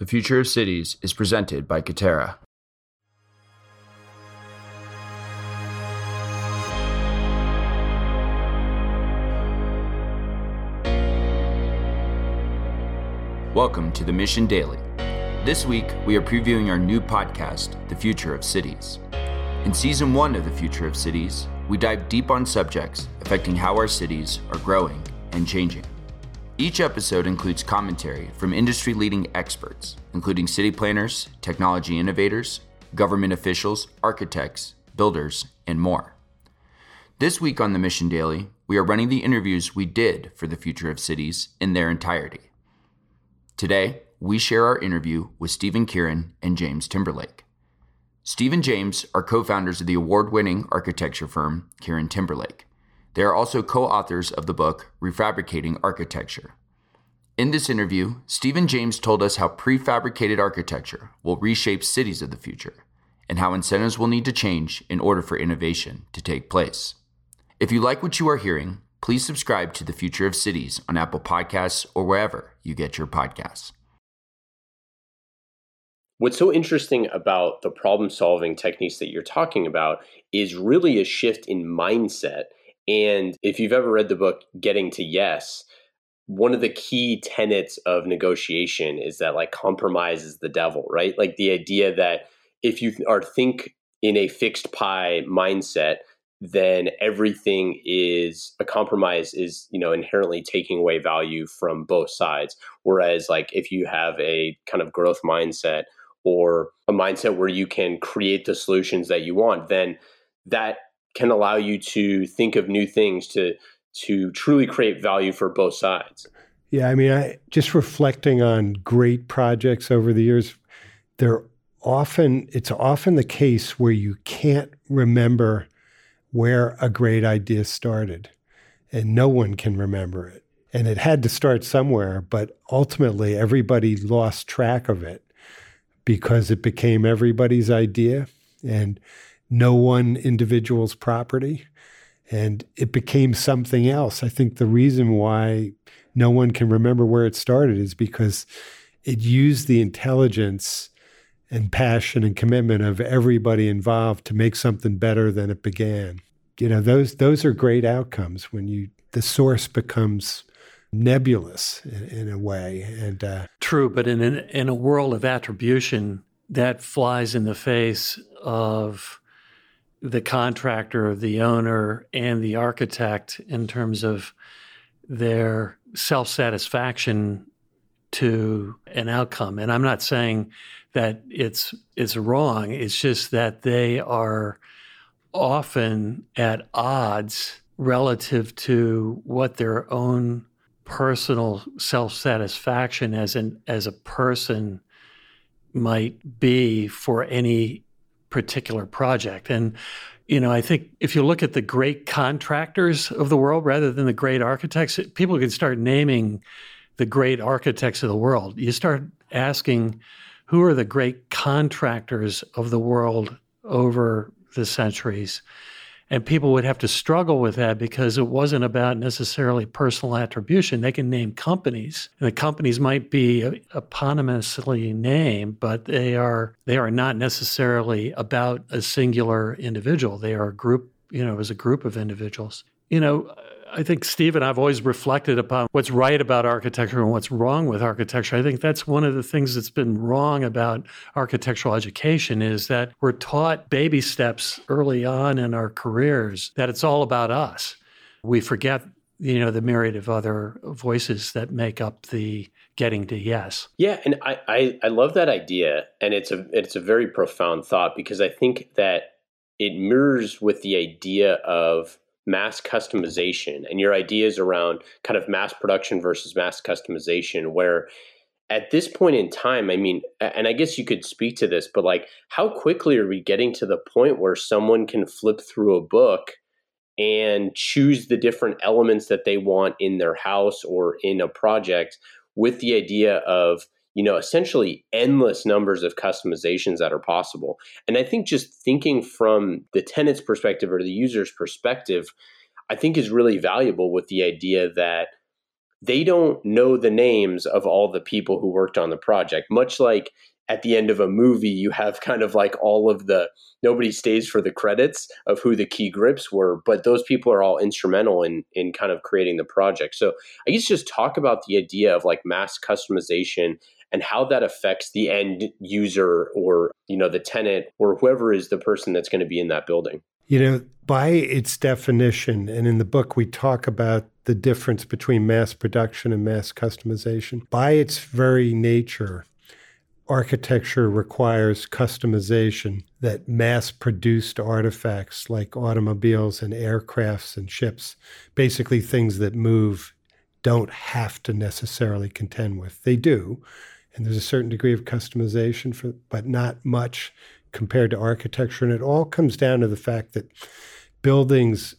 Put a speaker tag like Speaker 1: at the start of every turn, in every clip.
Speaker 1: The Future of Cities is presented by Katerra. Welcome to the Mission Daily. This week, we are previewing our new podcast, The Future of Cities. In season one of The Future of Cities, we dive deep on subjects affecting how our cities are growing and changing. Each episode includes commentary from industry leading experts, including city planners, technology innovators, government officials, architects, builders, and more. This week on the Mission Daily, we are running the interviews we did for the future of cities in their entirety. Today, we share our interview with Stephen Kieran and James Timberlake. Steve and James are co founders of the award winning architecture firm Kieran Timberlake. They are also co authors of the book Refabricating Architecture. In this interview, Stephen James told us how prefabricated architecture will reshape cities of the future and how incentives will need to change in order for innovation to take place. If you like what you are hearing, please subscribe to The Future of Cities on Apple Podcasts or wherever you get your podcasts.
Speaker 2: What's so interesting about the problem solving techniques that you're talking about is really a shift in mindset. And if you've ever read the book Getting to Yes, one of the key tenets of negotiation is that like compromise is the devil, right? Like the idea that if you are think in a fixed pie mindset, then everything is a compromise is you know inherently taking away value from both sides whereas like if you have a kind of growth mindset or a mindset where you can create the solutions that you want then that can allow you to think of new things to to truly create value for both sides
Speaker 3: yeah i mean i just reflecting on great projects over the years they're often it's often the case where you can't remember where a great idea started, and no one can remember it. And it had to start somewhere, but ultimately everybody lost track of it because it became everybody's idea and no one individual's property. And it became something else. I think the reason why no one can remember where it started is because it used the intelligence and passion and commitment of everybody involved to make something better than it began. You know, those those are great outcomes when you the source becomes nebulous in, in a way. And uh,
Speaker 4: true, but in an, in a world of attribution, that flies in the face of the contractor, the owner, and the architect in terms of their self satisfaction to an outcome. And I'm not saying that it's it's wrong. It's just that they are often at odds relative to what their own personal self-satisfaction as an as a person might be for any particular project. And you know, I think if you look at the great contractors of the world rather than the great architects, people can start naming the great architects of the world. You start asking who are the great contractors of the world over the centuries. And people would have to struggle with that because it wasn't about necessarily personal attribution. They can name companies, and the companies might be eponymously named, but they are they are not necessarily about a singular individual. They are a group, you know, as a group of individuals. You know, I think Steve and I've always reflected upon what's right about architecture and what's wrong with architecture. I think that's one of the things that's been wrong about architectural education is that we're taught baby steps early on in our careers that it's all about us. We forget, you know, the myriad of other voices that make up the getting to yes.
Speaker 2: Yeah, and I, I, I love that idea, and it's a it's a very profound thought because I think that it mirrors with the idea of mass customization and your ideas around kind of mass production versus mass customization where at this point in time i mean and i guess you could speak to this but like how quickly are we getting to the point where someone can flip through a book and choose the different elements that they want in their house or in a project with the idea of you know, essentially endless numbers of customizations that are possible. And I think just thinking from the tenant's perspective or the user's perspective, I think is really valuable with the idea that they don't know the names of all the people who worked on the project, much like at the end of a movie, you have kind of like all of the nobody stays for the credits of who the key grips were, but those people are all instrumental in in kind of creating the project. So I guess just talk about the idea of like mass customization and how that affects the end user or you know the tenant or whoever is the person that's going to be in that building.
Speaker 3: You know, by its definition, and in the book we talk about the difference between mass production and mass customization. By its very nature, architecture requires customization that mass produced artifacts like automobiles and aircrafts and ships, basically things that move, don't have to necessarily contend with. They do. And there's a certain degree of customization for but not much compared to architecture. And it all comes down to the fact that buildings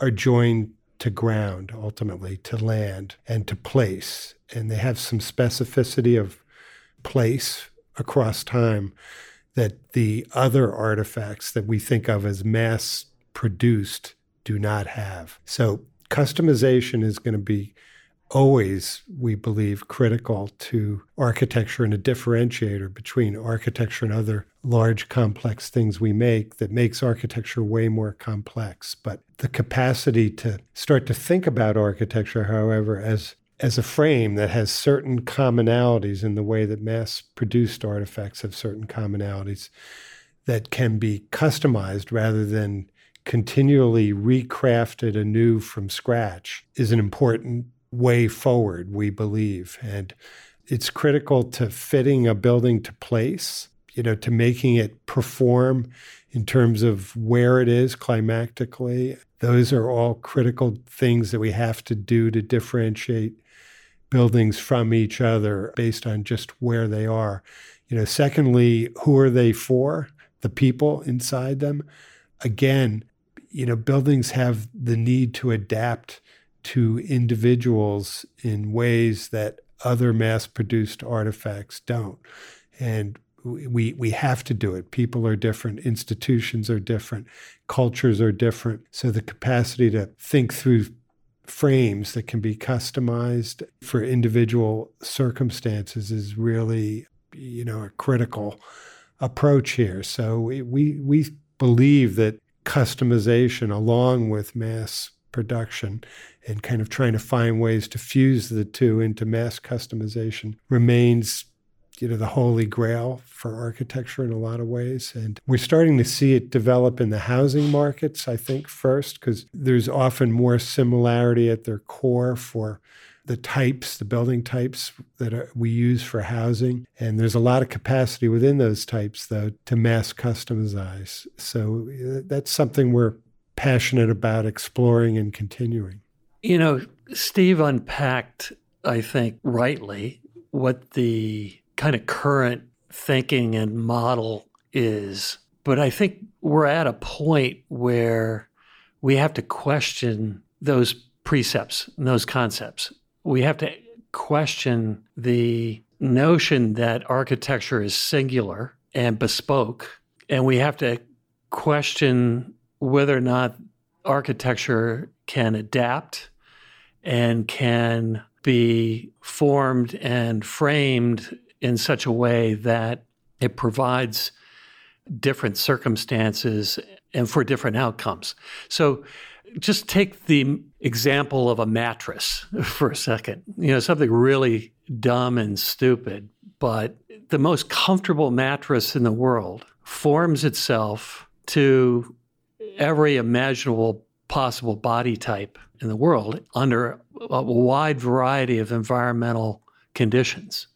Speaker 3: are joined to ground ultimately, to land and to place. And they have some specificity of place across time that the other artifacts that we think of as mass produced do not have. So customization is going to be always, we believe, critical to architecture and a differentiator between architecture and other large, complex things we make that makes architecture way more complex. But the capacity to start to think about architecture, however, as as a frame that has certain commonalities in the way that mass produced artifacts have certain commonalities that can be customized rather than continually recrafted anew from scratch is an important way forward, we believe. And it's critical to fitting a building to place, you know, to making it perform in terms of where it is climactically. Those are all critical things that we have to do to differentiate buildings from each other based on just where they are. You know, secondly, who are they for? The people inside them. Again, you know, buildings have the need to adapt to individuals in ways that other mass produced artifacts don't. And we we have to do it. People are different, institutions are different, cultures are different. So the capacity to think through frames that can be customized for individual circumstances is really, you know, a critical approach here. So we, we, we believe that customization, along with mass production and kind of trying to find ways to fuse the two into mass customization, remains you know the holy grail for architecture in a lot of ways. And we're starting to see it develop in the housing markets i think first because there's often more similarity at their core for the types the building types that are, we use for housing. And there's a lot of capacity within those types though to mass customize. So uh, that's something we're passionate about exploring and continuing
Speaker 4: you know steve unpacked i think rightly what the kind of current thinking and model is. But I think we're at a point where we have to question those precepts and those concepts. We have to question the notion that architecture is singular and bespoke. And we have to question whether or not architecture can adapt and can be formed and framed in such a way that it provides different circumstances and for different outcomes. So just take the example of a mattress for a second. You know, something really dumb and stupid, but the most comfortable mattress in the world forms itself to every imaginable possible body type in the world under a wide variety of environmental conditions.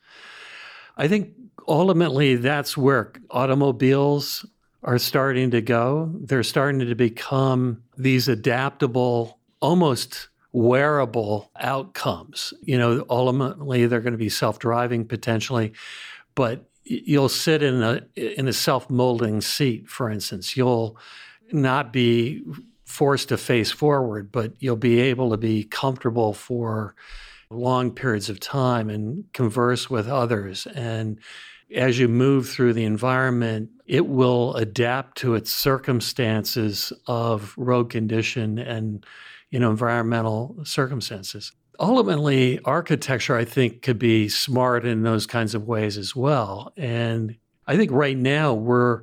Speaker 4: I think ultimately that's where automobiles are starting to go. They're starting to become these adaptable, almost wearable outcomes. You know, ultimately they're going to be self-driving potentially, but you'll sit in a in a self-molding seat, for instance. You'll not be forced to face forward, but you'll be able to be comfortable for long periods of time and converse with others. And as you move through the environment, it will adapt to its circumstances of road condition and you know environmental circumstances. ultimately, architecture, I think, could be smart in those kinds of ways as well. And I think right now we're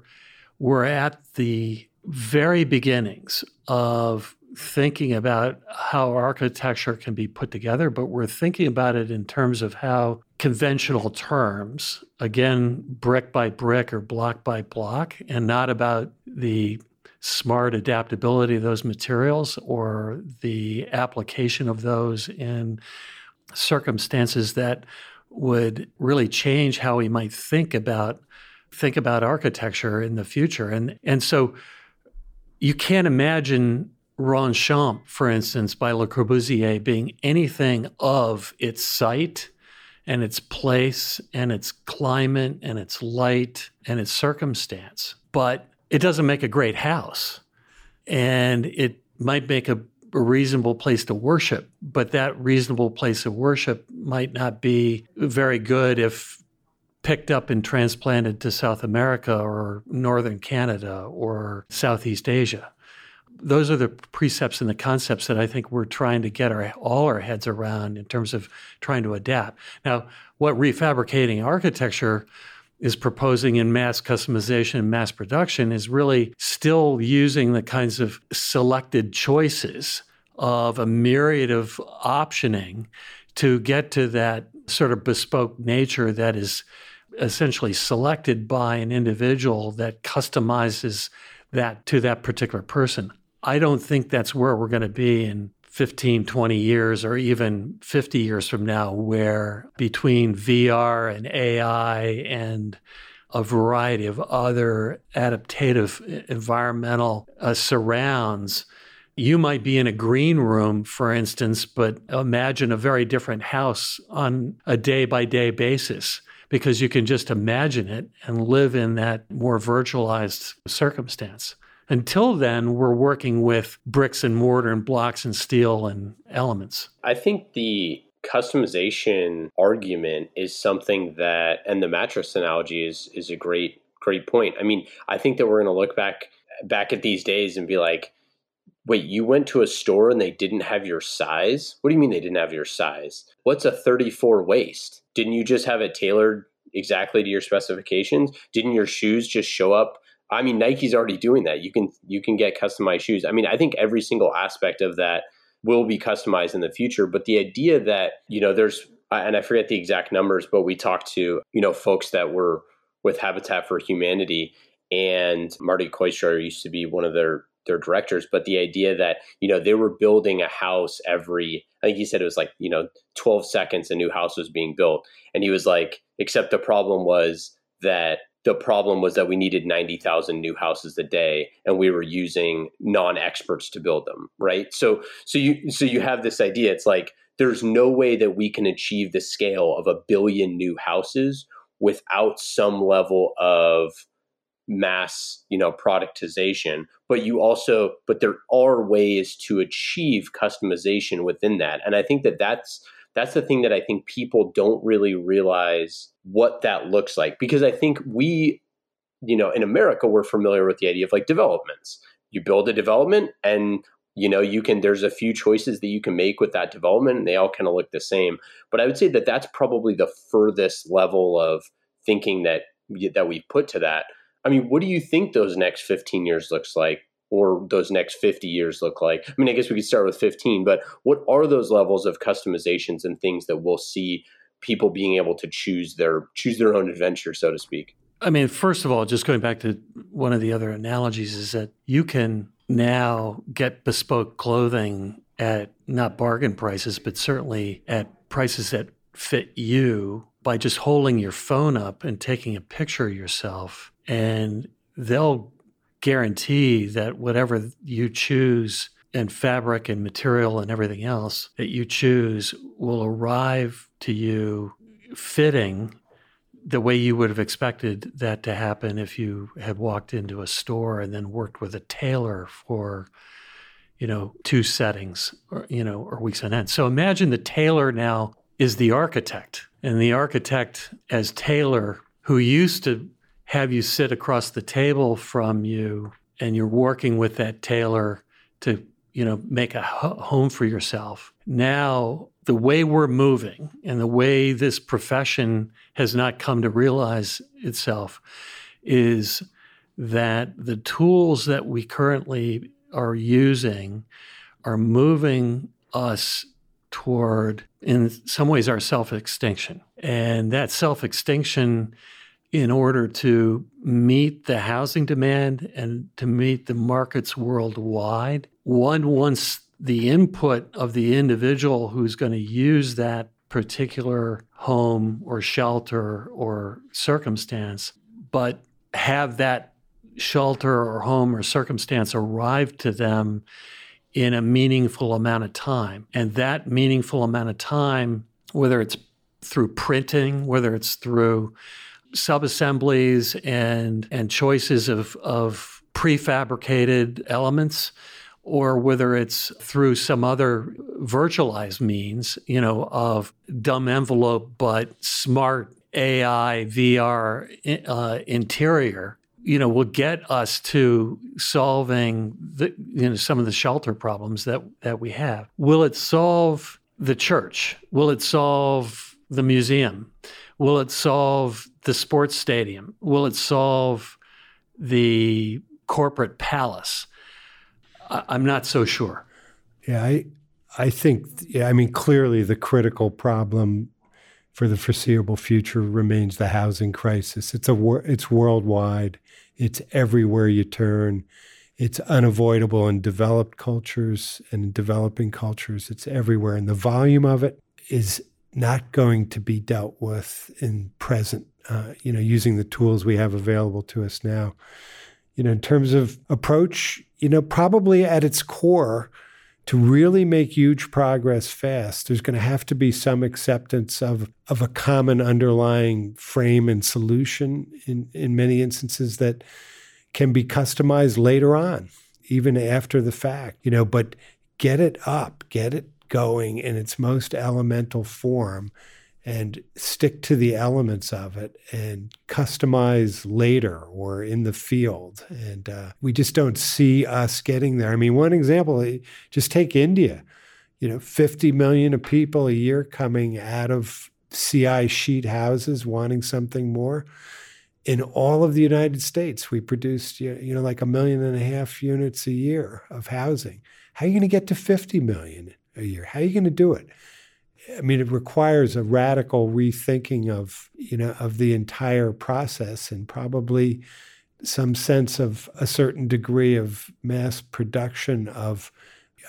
Speaker 4: we're at the very beginnings of thinking about how architecture can be put together, but we're thinking about it in terms of how conventional terms, again, brick by brick or block by block, and not about the smart adaptability of those materials or the application of those in circumstances that would really change how we might think about think about architecture in the future. And and so you can't imagine Ronchamp, for instance, by Le Corbusier being anything of its site and its place and its climate and its light and its circumstance. But it doesn't make a great house. And it might make a, a, reasonable place to worship, but that reasonable place of worship might not be very good if picked up and transplanted to South America or Northern Canada or Southeast Asia. Those are the precepts and the concepts that I think we're trying to get our, all our heads around in terms of trying to adapt. Now, what refabricating architecture is proposing in mass customization and mass production is really still using the kinds of selected choices of a myriad of optioning to get to that sort of bespoke nature that is essentially selected by an individual that customizes that to that particular person. I don't think that's where we're going to be in 15, 20 years, or even 50 years from now, where between VR and AI and a variety of other adaptive environmental uh, surrounds, you might be in a green room, for instance, but imagine a very different house on a day by day basis because you can just imagine it and live in that more virtualized circumstance. Until then, we're working with bricks and mortar and blocks and steel and elements.
Speaker 2: I think the customization argument is something that, and the mattress analogy is is a great great point. I mean, I think that we're going to look back back at these days and be like, wait, you went to a store and they didn't have your size? What do you mean they didn't have your size? What's a 34 waist? Didn't you just have it tailored exactly to your specifications? Didn't your shoes just show up I mean, Nike's already doing that. You can you can get customized shoes. I mean, I think every single aspect of that will be customized in the future. But the idea that you know, there's and I forget the exact numbers, but we talked to you know folks that were with Habitat for Humanity, and Marty Kooistra used to be one of their their directors. But the idea that you know they were building a house every, I think he said it was like you know 12 seconds a new house was being built, and he was like, except the problem was that the problem was that we needed 90,000 new houses a day and we were using non-experts to build them right so so you so you have this idea it's like there's no way that we can achieve the scale of a billion new houses without some level of mass you know productization but you also but there are ways to achieve customization within that. And i think that that's that's the thing that I think people don't really realize what that looks like. Because I think we, you know, in America, we're familiar with the idea of like developments. You build a development and you know you can there's a few choices that you can make with that development and they all kind of look the same. But i would say that that's probably the furthest level of thinking that that we've put to that i mean what do you think those next 15 years looks like or those next 50 years look like? I mean, I guess we could start with 15, but what are those levels of customizations and things that we'll see people being able to choose their choose their own adventure, so to speak?
Speaker 4: I mean, first of all, just going back to one of the other analogies is that you can now get bespoke clothing at not bargain prices, but certainly at prices that fit you by just holding your phone up and taking a picture of yourself. And they'll guarantee that whatever you choose and fabric and material and everything else that you choose will arrive to you fitting the way you would have expected that to happen if you had walked into a store and then worked with a tailor for you know two settings or you know or weeks on end. So imagine the tailor now is the architect and the architect as tailor who used to have you sit across the table from you and you're working with that tailor to you know make a home for yourself now the way we're moving and the way this profession has not come to realize itself is that the tools that we currently are using are moving us toward, in some ways, our self extinction. And that self extinction, in order to meet the housing demand and to meet the markets worldwide, one wants the input of the individual who's going to use that particular home or shelter or circumstance, but have that shelter or home or circumstance arrive to them in a meaningful amount of time. And that meaningful amount of time, whether it's through printing, whether it's through subassemblies and and choices of, of prefabricated elements, or whether it's through some other virtualized means, you know, of dumb envelope but smart AI VR uh, interior, you know, will get us to solving the, you know, some of the shelter problems that that we have. Will it solve the church? Will it solve the museum? Will it solve the sports stadium? Will it solve the corporate palace? I'm not so sure.
Speaker 3: Yeah, I I think yeah, I mean clearly the critical problem for the foreseeable future remains the housing crisis. It's a it's worldwide. It's everywhere you turn. It's unavoidable in developed cultures and in developing cultures. It's everywhere, and the volume of it is not going to be dealt with in present. Uh, you know, using the tools we have available to us now. You know, in terms of approach, you know, probably at its core, to really make huge progress fast, there's going to have to be some acceptance of, of a common underlying frame and solution in, in many instances that can be customized later on, even after the fact, you know, but get it up, get it going in its most elemental form and stick to the elements of it and customize later or in the field. And uh, we just don't see us getting there. I mean, one example, eh, just take India. You know, 50 million of people a year coming out of CI sheet houses wanting something more. In all of the United States, we produced, you know, like a million and a half units a year of housing. How are you going to get to 50 million a year? How are you going to do it? I mean, it requires a radical rethinking of you know of the entire process and probably some sense of a certain degree of mass production of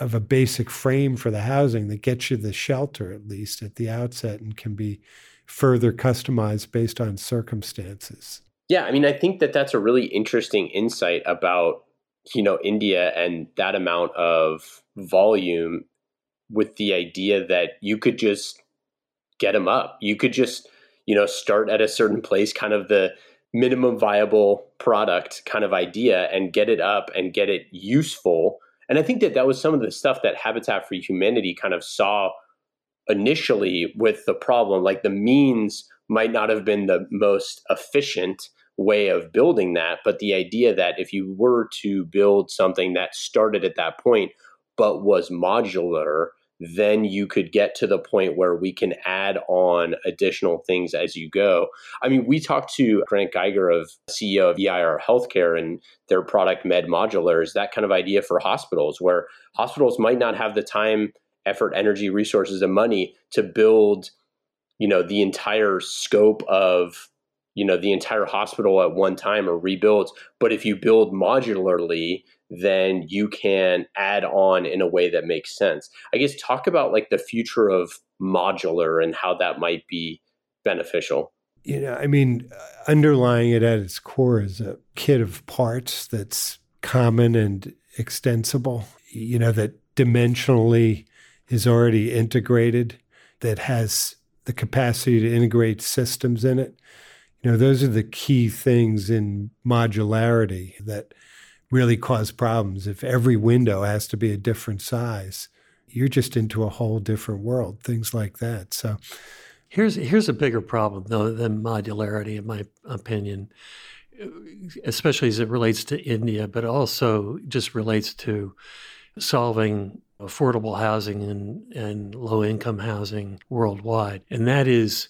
Speaker 3: of a basic frame for the housing that gets you the shelter at least at the outset and can be further customized based on circumstances.
Speaker 2: Yeah, I mean, I think that that's a really interesting insight about you know India and that amount of volume with the idea that you could just get them up. You could just, you know, start at a certain place, kind of the minimum viable product kind of idea and get it up and get it useful. And I think that that was some of the stuff that Habitat for Humanity kind of saw initially with the problem. Like the means might not have been the most efficient way of building that, but the idea that if you were to build something that started at that point but was modular, then you could get to the point where we can add on additional things as you go. I mean, we talked to Grant Geiger of CEO of EIR Healthcare and their product Med Modular is that kind of idea for hospitals where hospitals might not have the time, effort, energy, resources, and money to build, you know, the entire scope of you know the entire hospital at one time or rebuilds but if you build modularly then you can add on in a way that makes sense. I guess talk about like the future of modular and how that might be beneficial.
Speaker 3: You know, I mean, underlying it at its core is a kit of parts that's common and extensible, you know, that dimensionally is already integrated, that has the capacity to integrate systems in it. You know, those are the key things in modularity that really cause problems. If every window has to be a different size, you're just into a whole different world, things like that. So
Speaker 4: here's here's a bigger problem though than modularity in my opinion, especially as it relates to India, but also just relates to solving affordable housing and, and low income housing worldwide. And that is,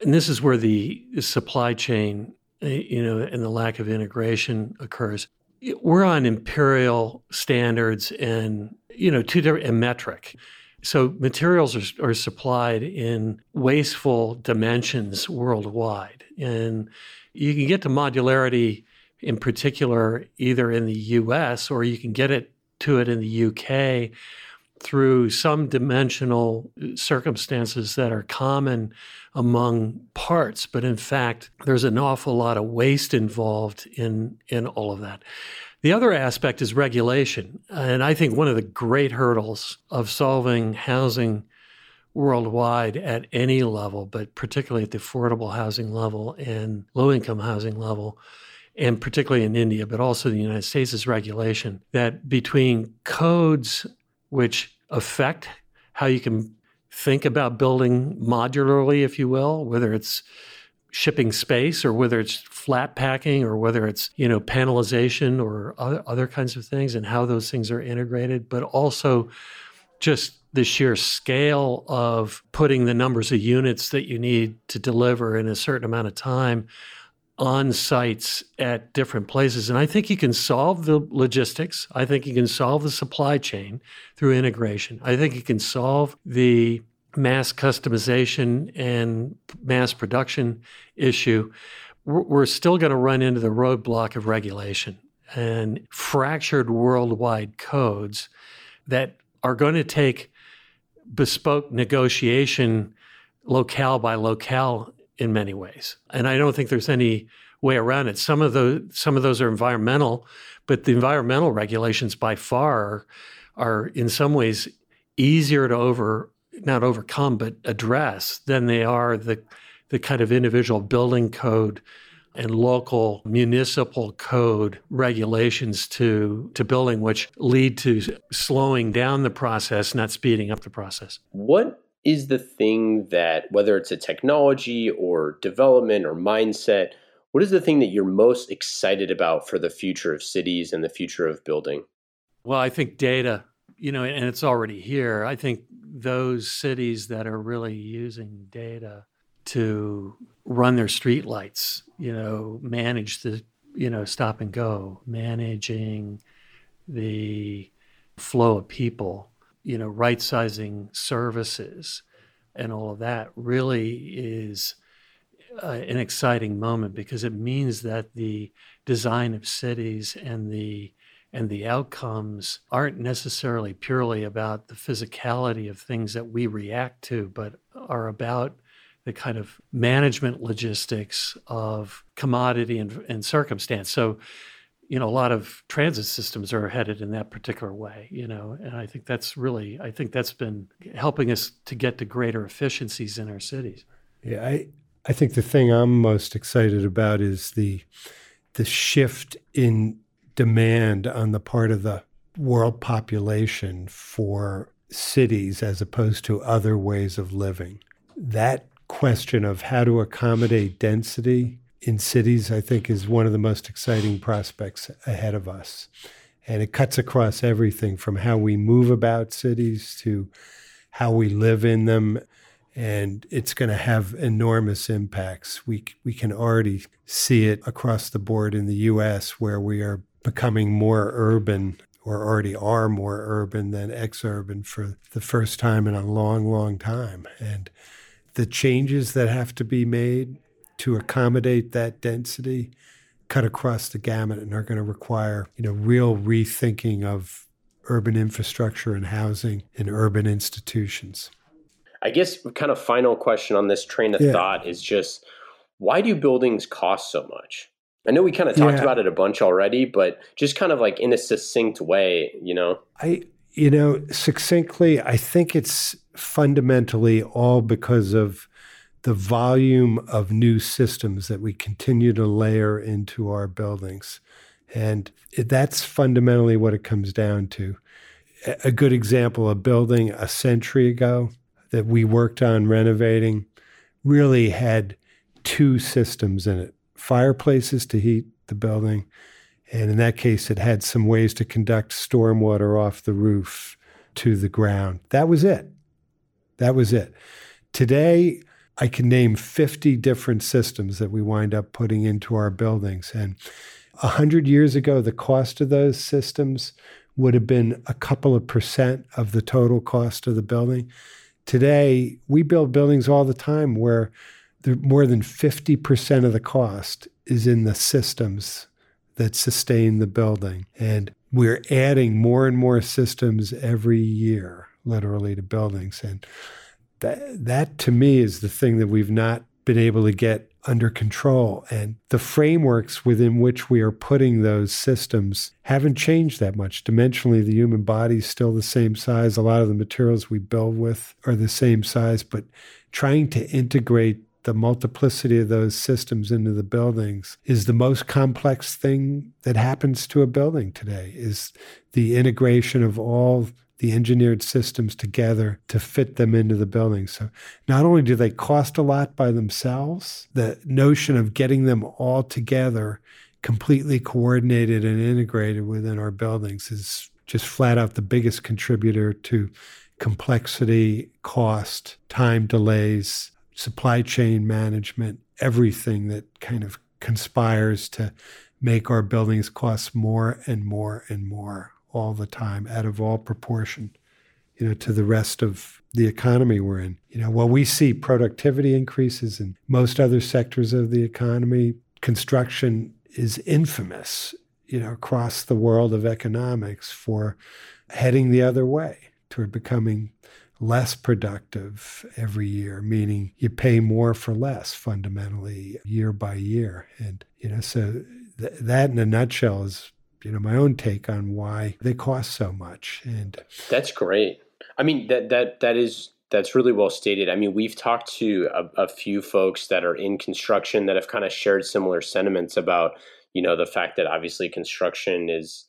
Speaker 4: and this is where the supply chain, eh, you know, and the lack of integration occurs. We're on imperial standards and, you know, two different, and metric. So materials are, are supplied in wasteful dimensions worldwide. And you can get to modularity in particular either in the US or you can get it to it in the UK through some dimensional circumstances that are common among parts but in fact there's an awful lot of waste involved in in all of that. The other aspect is regulation and i think one of the great hurdles of solving housing worldwide at any level but particularly at the affordable housing level and low income housing level and particularly in India, but also the United States, is regulation. That between codes which affect how you can think about building modularly, if you will, whether it's shipping space or whether it's flat packing or whether it's you know panelization or other, other kinds of things and how those things are integrated but also just the sheer scale of putting the numbers of units that you need to deliver in a certain amount of time on sites at different places. And I think you can solve the logistics. I think you can solve the supply chain through integration. I think you can solve the mass customization and mass production issue. We're still going to run into the roadblock of regulation and fractured worldwide codes that are going to take bespoke negotiation locale by locale in many ways. And I don't think there's any way around it. Some of those some of those are environmental, but the environmental regulations by far are in some ways easier to over not overcome but address than they are the the kind of individual building code and local municipal code regulations to to building which lead to slowing down the process not speeding up the process
Speaker 2: what is the thing that, whether it's a technology or development or mindset, what is the thing that you're most excited about for the future of cities and the future of building?
Speaker 4: Well, I think data, you know, and it's already here. I think those cities that are really using data to run their streetlights, you know, manage the, you know, stop and go, managing the flow of people you know, right sizing services and all of that really is uh, an exciting moment because it means that the design of cities and the and the outcomes aren't necessarily purely about the physicality of things that we react to, but are about the kind of management logistics of commodity and, and circumstance. So you know, a lot of transit systems are headed in that particular way, you know, and I think that's really, I think that's been helping us to get to greater efficiencies in our cities.
Speaker 3: Yeah, I, I think the thing I'm most excited about is the, the shift in demand on the part of the world population for cities as opposed to other ways of living. That question of how to accommodate density in cities, I think, is one of the most exciting prospects ahead of us. And it cuts across everything from how we move about cities to how we live in them. And it's going to have enormous impacts. We, we can already see it across the board in the US, where we are becoming more urban or already are more urban than exurban for the first time in a long, long time. And the changes that have to be made to accommodate that density cut across the gamut and are going to require, you know, real rethinking of urban infrastructure and housing and urban institutions.
Speaker 2: I guess kind of final question on this train of yeah. thought is just why do buildings cost so much? I know we kind of talked yeah. about it a bunch already, but just kind of like in a succinct way, you know.
Speaker 3: I you know, succinctly, I think it's fundamentally all because of the volume of new systems that we continue to layer into our buildings. And that's fundamentally what it comes down to. A good example, a building a century ago that we worked on renovating really had two systems in it fireplaces to heat the building. And in that case, it had some ways to conduct stormwater off the roof to the ground. That was it. That was it. Today, I can name 50 different systems that we wind up putting into our buildings. And 100 years ago, the cost of those systems would have been a couple of percent of the total cost of the building. Today, we build buildings all the time where more than 50% of the cost is in the systems that sustain the building. And we're adding more and more systems every year, literally, to buildings. And that, that to me is the thing that we've not been able to get under control. And the frameworks within which we are putting those systems haven't changed that much. Dimensionally, the human body is still the same size. A lot of the materials we build with are the same size, but trying to integrate the multiplicity of those systems into the buildings is the most complex thing that happens to a building today is the integration of all the engineered systems together to fit them into the building. So not only do they cost a lot by themselves, the notion of getting them all together completely coordinated and integrated within our buildings is just flat out the biggest contributor to complexity, cost, time delays, supply chain management, everything that kind of conspires to make our buildings cost more and more and more all the time out of all proportion, you know, to the rest of the economy we're in. You know, while we see productivity increases in most other sectors of the economy, construction is infamous, you know, across the world of economics for heading the other way toward becoming less productive every year, meaning you pay more for less fundamentally year by year. And, you know, so th- that in a nutshell is you know my own take on why they cost so much. And
Speaker 2: that's great. I mean that that that is that's really well stated. I mean we've talked to a, a few folks that are in construction that have kind of shared similar sentiments about you know the fact that obviously construction is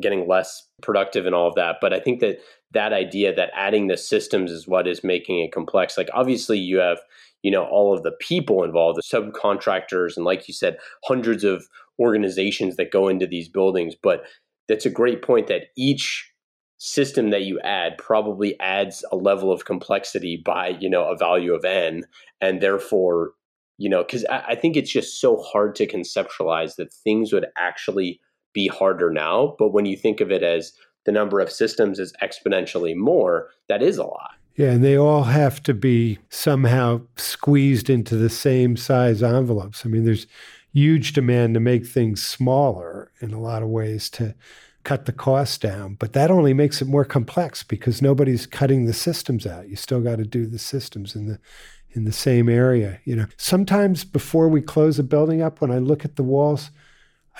Speaker 2: getting less productive and all of that. But i think that that idea that adding the systems is what is making it complex like obviously you have you know all of the people involved the subcontractors and like you said hundreds of organizations that go into these buildings. But that's a great point that each system that you add probably adds a level of complexity by you know a value of n and therefore you know because I, I, think it's just so hard to conceptualize that things would actually be harder now but when you think of it as the number of systems is exponentially more that is a lot
Speaker 3: yeah and they all have to be somehow squeezed into the same size envelopes i mean there's huge demand to make things smaller in a lot of ways to cut the cost down. But that only makes it more complex because nobody's cutting the systems out. You still got to do the systems in the in the same area. You know, sometimes before we close a building up, when I look at the walls,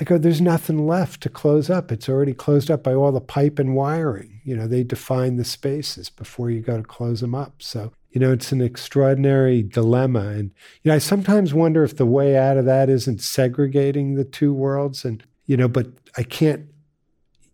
Speaker 3: I go, there's nothing left to close up. It's already closed up by all the pipe and wiring. You know, they define the spaces before you go to close them up. So you know, it's an extraordinary dilemma. And, you know, I sometimes wonder if the way out of that isn't segregating the two worlds. And, you know, but I can't,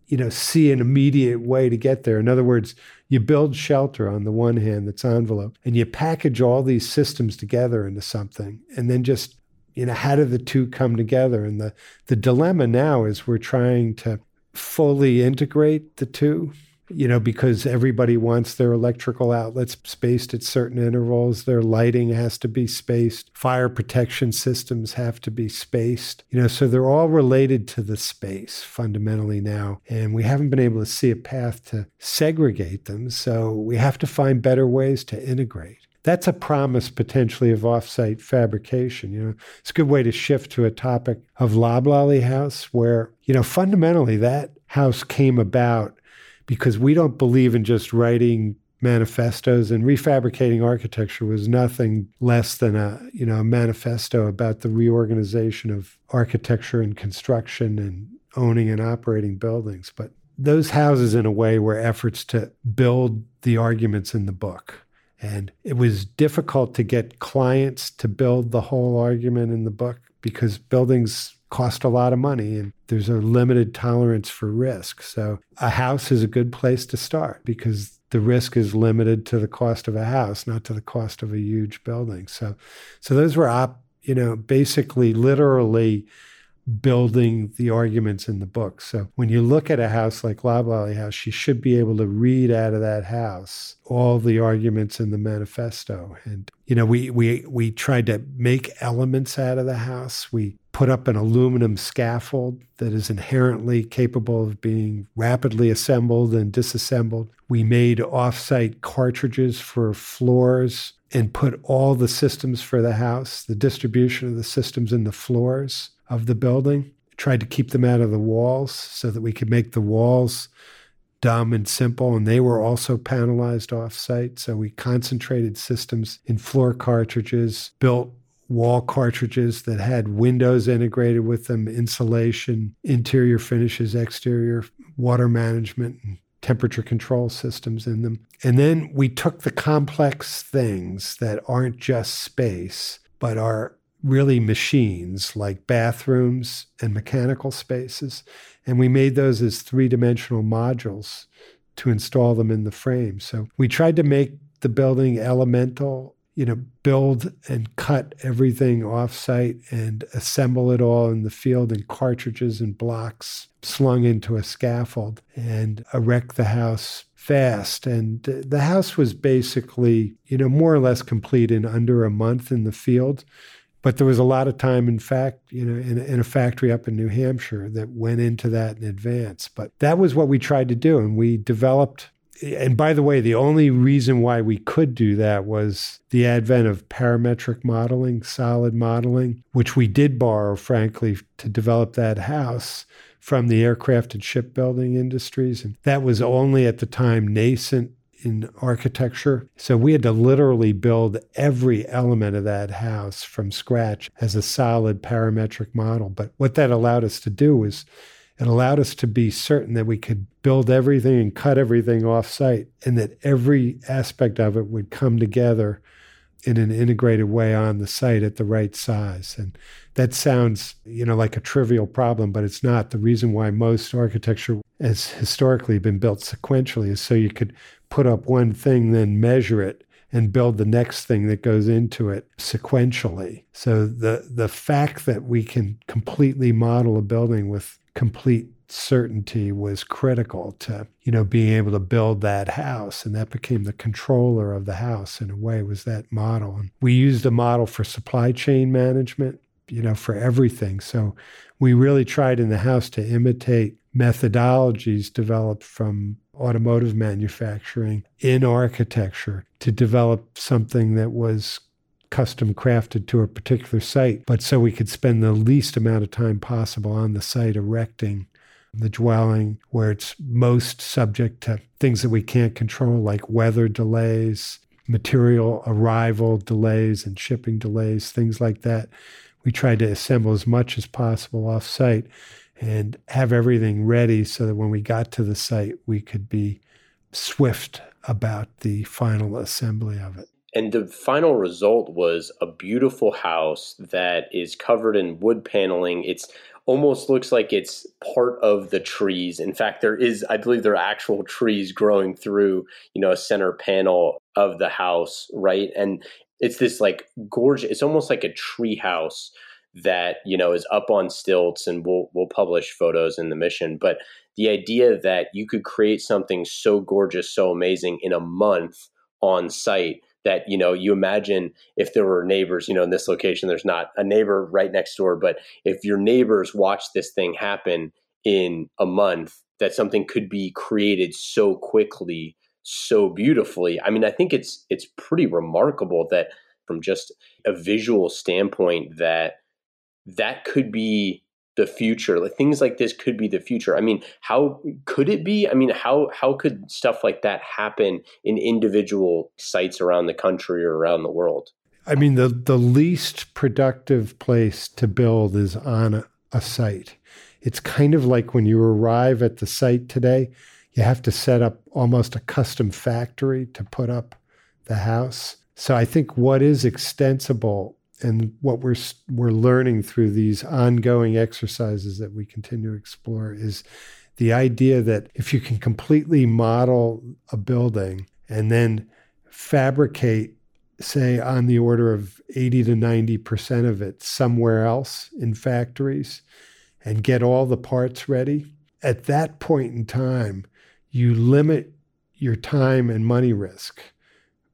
Speaker 3: you know, see an immediate way to get there. In other words, you build shelter on the one hand that's envelope, and you package all these systems together into something, and then just, you know, how do the two come together? And the, the dilemma now is we're trying to fully integrate the two you know, because everybody wants their electrical outlets spaced at certain intervals. Their lighting has to be spaced. Fire protection systems have to be spaced. You know, so they're all related to the space fundamentally now. And we haven't been able to see a path to segregate them. So we have to find better ways to integrate that's a promise potentially of offsite fabrication. You know, it's a good way to shift to a topic of Loblolly House, where you know fundamentally that house came about because we don't believe in just writing manifestos and refabricating architecture was nothing less than a you know a manifesto about the reorganization of architecture and construction and owning and operating buildings but those houses in a way were efforts to build the arguments in the book and it was difficult to get clients to build the whole argument in the book because buildings cost a lot of money and there's a limited tolerance for risk. So a house is a good place to start because the risk is limited to the cost of a house, not to the cost of a huge building. So so those were op, you know, basically literally building the arguments in the book. So when you look at a house like Loblolly House, you should be able to read out of that house all the arguments in the manifesto. And you know, we we we tried to make elements out of the house. We put up an aluminum scaffold that is inherently capable of being rapidly assembled and disassembled. We made offsite cartridges for floors and put all the systems for the house, the distribution of the systems in the floors of the building. Tried to keep them out of the walls so that we could make the walls dumb and simple. And they were also panelized offsite. So we concentrated systems in floor cartridges, built wall cartridges that had windows integrated with them, insulation, interior finishes, exterior water management, and temperature control systems in them. And then we took the complex things that aren't just space, but are really machines like bathrooms and mechanical spaces. And we made those as three dimensional modules to install them in the frame. So we tried to make the building elemental you know, build and cut everything offsite and assemble it all in the field in cartridges and blocks slung into a scaffold and erect the house fast. And the house was basically, you know, more or less complete in under a month in the field. But there was a lot of time, in fact, you know, in, in a factory up in New Hampshire that went into that in advance. But that was what we tried to do. And we developed and by the way, the only reason why we could do that was the advent of parametric modeling, solid modeling, which we did borrow, frankly, to develop that house from the aircraft and shipbuilding industries. And that was only at the time nascent in architecture. So we had to literally build every element of that house from scratch as a solid parametric model. But what that allowed us to do was it allowed us to be certain that we could build everything and cut everything off site and that every aspect of it would come together in an integrated way on the site at the right size. And that sounds, you know, like a trivial problem, but it's not. The reason why most architecture has historically been built sequentially is so you could put up one thing, then measure it and build the next thing that goes into it sequentially. So the the fact that we can completely model a building with complete certainty was critical to you know being able to build that house and that became the controller of the house in a way was that model. And we used a model for supply chain management you know for everything. So we really tried in the house to imitate methodologies developed from automotive manufacturing in architecture to develop something that was custom crafted to a particular site, but so we could spend the least amount of time possible on the site erecting the dwelling where it's most subject to things that we can't control, like weather delays, material arrival delays, and shipping delays, things like that. We tried to assemble as much as possible off site and have everything ready so that when we got to the site, we could be swift about the final assembly of it.
Speaker 2: And the final result was a beautiful house that is covered in wood paneling. It's almost looks like it's part of the trees. In fact, there is, I believe, there are actual trees growing through, you know, a center panel of the house, right? And it's this like gorgeous. It's almost like a tree house that you know is up on stilts, and we'll we'll publish photos in the mission. But the idea that you could create something so gorgeous, so amazing in a month on site that you know you imagine if there were neighbors you know in this location there's not a neighbor right next door but if your neighbors watch this thing happen in a month that something could be created so quickly so beautifully. I mean i think it's it's pretty remarkable that from just a visual standpoint that that could be the future like things like this could be the future. I mean how could it be? I mean how how could stuff like that happen in individual sites around the country or around the world?
Speaker 3: I mean the the least productive place to build is on a, a site. It's kind of like when you arrive at the site today you have to set up almost a custom factory to put up the house. So i think what is extensible and what we're we're learning through these ongoing exercises that we continue to explore is the idea that if you can completely model a building and then fabricate say on the order of 80 to 90% of it somewhere else in factories and get all the parts ready, at that point in time, you limit your time and money risk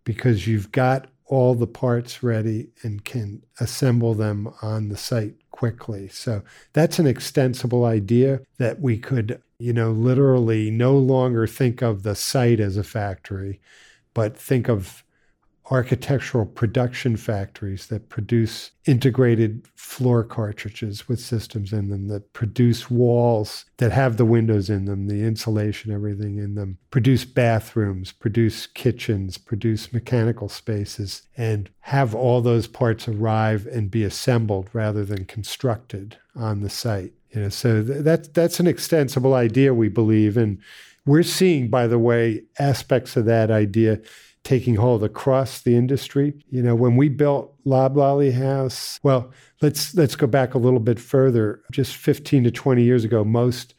Speaker 3: because you've got all the parts ready and can assemble them on the site quickly. So that's an extensible idea that we could, you know, literally no longer think of the site as a factory, but think of architectural production factories that produce integrated floor cartridges with systems in them, that produce walls that have the windows in them, the insulation, everything in them, produce bathrooms, produce kitchens, produce mechanical spaces, and have all those parts arrive and be assembled rather than constructed on the site. You know, so th- that's that's an extensible idea, we believe, and we're seeing, by the way, aspects of that idea taking hold across the industry. You know, when we built Loblolly House, well, let's let's go back a little bit further. Just 15 to 20 years ago, most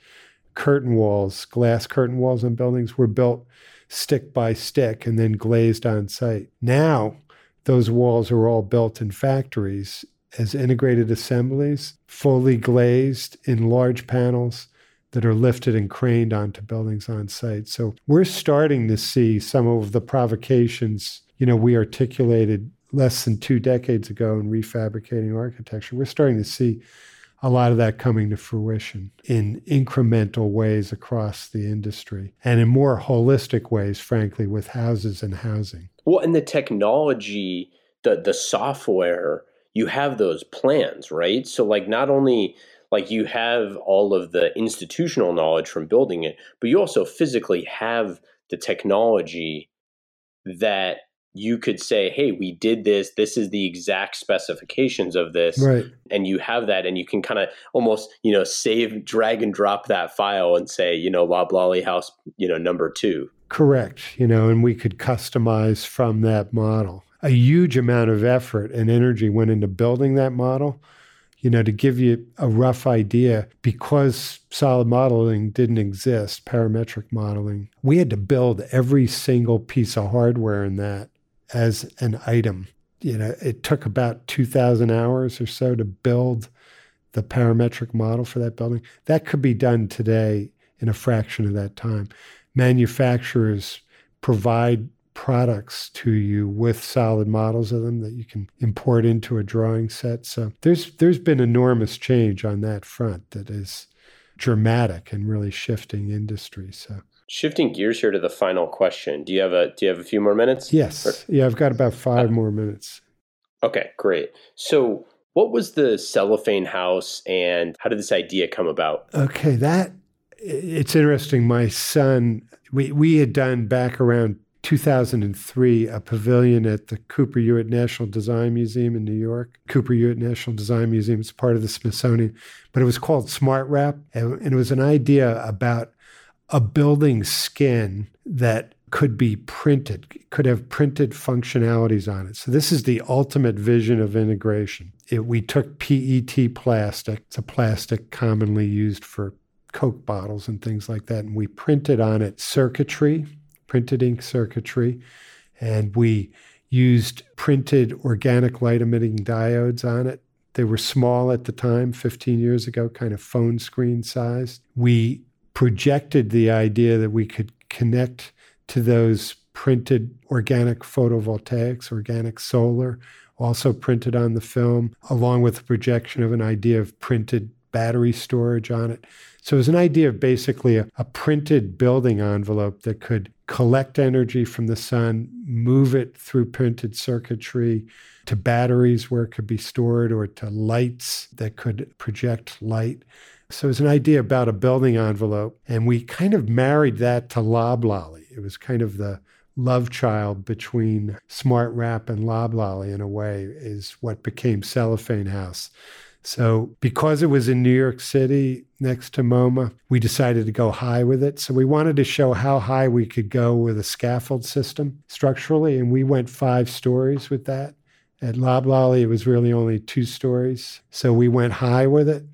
Speaker 3: curtain walls, glass curtain walls on buildings were built stick by stick and then glazed on site. Now, those walls are all built in factories as integrated assemblies, fully glazed in large panels that are lifted and craned onto buildings on site. So we're starting to see some of the provocations, you know, we articulated less than two decades ago in refabricating architecture. We're starting to see a lot of that coming to fruition in incremental ways across the industry and in more holistic ways, frankly, with houses and housing.
Speaker 2: Well, and the technology, the the software, you have those plans, right? So like not only like you have all of the institutional knowledge from building it, but you also physically have the technology that you could say, hey, we did this. This is the exact specifications of this.
Speaker 3: Right.
Speaker 2: And you have that, and you can kind of almost, you know, save, drag and drop that file and say, you know, Loblolly House, you know, number two.
Speaker 3: Correct. You know, and we could customize from that model. A huge amount of effort and energy went into building that model you know, to give you a rough idea, because solid modeling didn't exist, parametric modeling, we had to build every single piece of hardware in that as an item. You know, it took about 2,000 hours or so to build the parametric model for that building. That could be done today in a fraction of that time. Manufacturers provide products to you with solid models of them that you can import into a drawing set. So there's there's been enormous change on that front that is dramatic and really shifting industry. So
Speaker 2: shifting gears here to the final question. Do you have a do you have a few more minutes?
Speaker 3: Yes. Or, yeah, I've got about five uh, more minutes.
Speaker 2: Okay, great. So what was the cellophane house and how did this idea come about?
Speaker 3: Okay, that it's interesting. My son, we, we had done back around 2003 a pavilion at the Cooper Hewitt National Design Museum in New York. Cooper Hewitt National Design Museum is part of the Smithsonian, but it was called Smart Wrap. And it was an idea about a building skin that could be printed, could have printed functionalities on it. So this is the ultimate vision of integration. It, we took PET plastic, it's a plastic commonly used for Coke bottles and things like that, and we printed on it circuitry printed ink circuitry, and we used printed organic light emitting diodes on it. They were small at the time, 15 years ago, kind of phone screen sized. We projected the idea that we could connect to those printed organic photovoltaics, organic solar, also printed on the film, along with the projection of an idea of printed battery storage on it. So it was an idea of basically a, a, printed building envelope that could collect energy from the sun, move it through printed circuitry to batteries where it could be stored or to lights that could project light. So it was an idea about a building envelope. And we kind of married that to Loblolly. It was kind of the love child between Smart Wrap and Loblolly in a way, is what became Cellophane House. So, because it was in New York City next to MoMA, we decided to go high with it. So, we wanted to show how high we could go with a scaffold system structurally. And we went five stories with that. At Loblolly, it was really only two stories. So, we went high with it.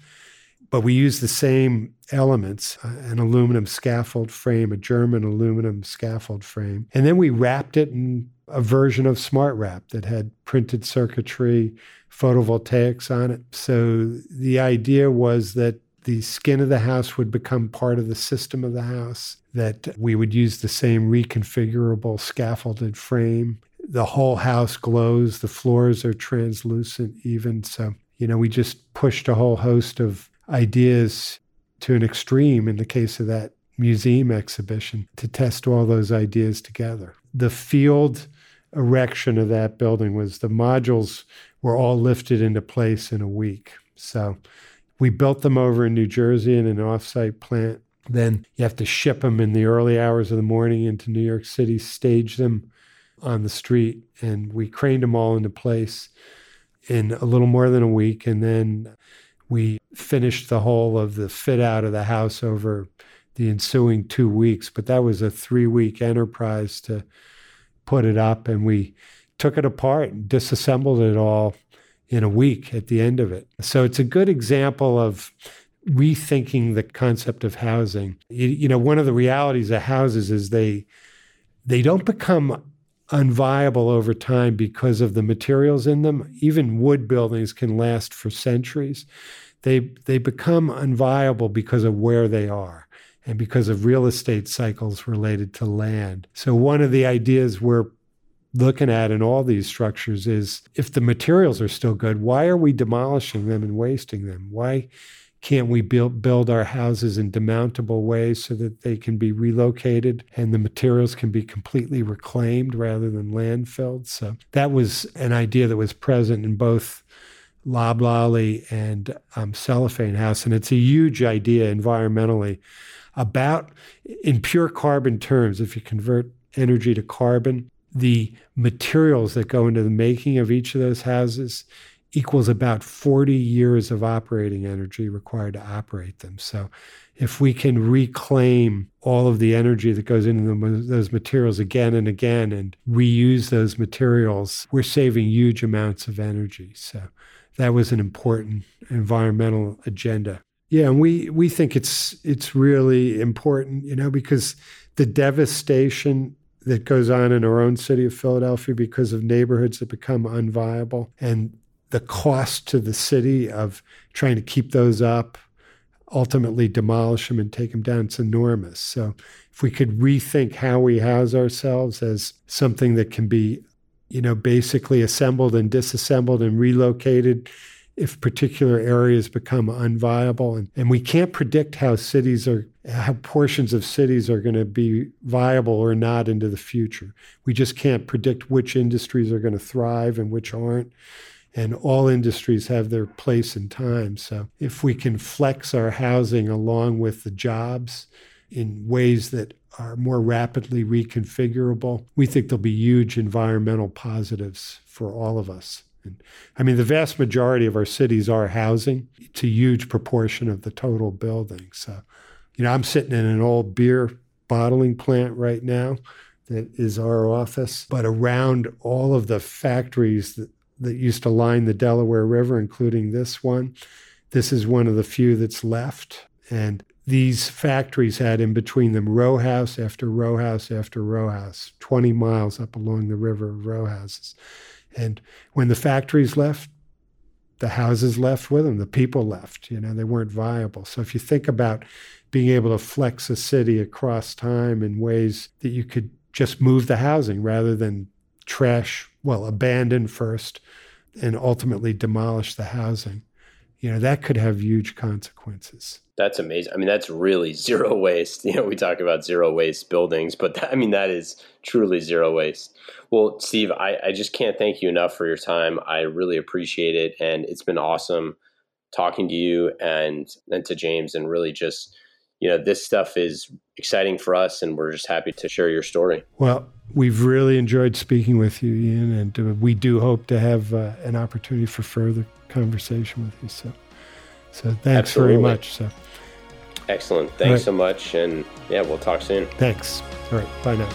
Speaker 3: But we used the same elements uh, an aluminum scaffold frame, a German aluminum scaffold frame. And then we wrapped it in a version of Smart Wrap that had printed circuitry, photovoltaics on it. So the idea was that the skin of the house would become part of the system of the house, that we would use the same reconfigurable scaffolded frame. The whole house glows, the floors are translucent, even. So, you know, we just pushed a whole host of ideas to an extreme in the case of that museum exhibition to test all those ideas together. The field erection of that building was the modules were all lifted into place in a week. So we built them over in New Jersey in an offsite plant. Then you have to ship them in the early hours of the morning into New York City, stage them on the street, and we craned them all into place in a little more than a week. And then we finished the whole of the fit out of the house over the ensuing two weeks. But that was a three week enterprise to put it up. And we took it apart and disassembled it all in a week at the end of it. So it's a good example of rethinking the concept of housing. You, you, know, one of the realities of houses is they they don't become unviable over time because of the materials in them. Even wood buildings can last for centuries. They they become unviable because of where they are and because of real estate cycles related to land. So one of the ideas we're looking at in all these structures is if the materials are still good, why are we demolishing them and wasting them? Why can't we build build our houses in demountable ways so that they can be relocated and the materials can be completely reclaimed rather than landfilled? So that was an idea that was present in both Loblolly and um, Cellophane House, and it's a huge idea environmentally about in pure carbon terms. If you convert energy to carbon, the materials that go into the making of each of those houses equals about 40 years of operating energy required to operate them. So, if we can reclaim all of the energy that goes into those materials again and again and reuse those materials, we're saving huge amounts of energy. So, that was an important environmental agenda. Yeah, and we we think it's it's really important, you know, because the devastation that goes on in our own city of Philadelphia because of neighborhoods that become unviable and the cost to the city of trying to keep those up, ultimately demolish them and take them down, it's enormous. So if we could rethink how we house ourselves as something that can be, you know, basically assembled and disassembled and relocated if particular areas become unviable. And, and we can't predict how cities are, how portions of cities are going to be viable or not into the future. We just can't predict which industries are going to thrive and which aren't. And all industries have their place and time. So if we can flex our housing along with the jobs in ways that are more rapidly reconfigurable, we think there'll be huge environmental positives for all of us. And, I mean, the vast majority of our cities are housing. It's a huge proportion of the total building. So, you know, I'm sitting in an old beer bottling plant right now that is our office. But around all of the factories that, that used to line the Delaware River, including this one, this is one of the few that's left. And these factories had in between them row house after row house after row house, 20 miles up along the river of row houses. And when the factories left, the houses left with them, the people left, you know, they weren't viable. So if you think about being able to flex a city across time in ways that you could just move the housing rather than trash, well, abandon first and ultimately demolish the housing, you know, that could have huge consequences.
Speaker 2: That's amazing. I mean, that's really zero waste. You know, we talk about zero waste buildings, but that, I mean, that is truly zero waste. Well, Steve, I, I just can't thank you enough for your time. I really appreciate it. And it's been awesome talking to you and, and to James and really just, you know, this stuff is exciting for us and we're just happy to share your story.
Speaker 3: Well, we've really enjoyed speaking with you, Ian, and uh, we do hope to have uh, an opportunity for further conversation with you. So, so thanks Absolutely. very much. So.
Speaker 2: Excellent. Thanks right. so much. And yeah, we'll talk soon.
Speaker 3: Thanks. All right. Bye now.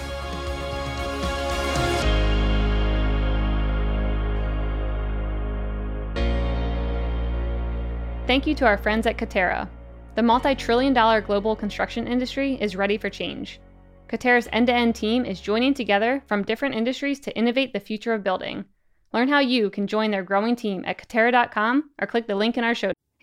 Speaker 5: Thank you to our friends at Katerra. The multi trillion dollar global construction industry is ready for change. Katerra's end to end team is joining together from different industries to innovate the future of building. Learn how you can join their growing team at Katerra.com or click the link in our show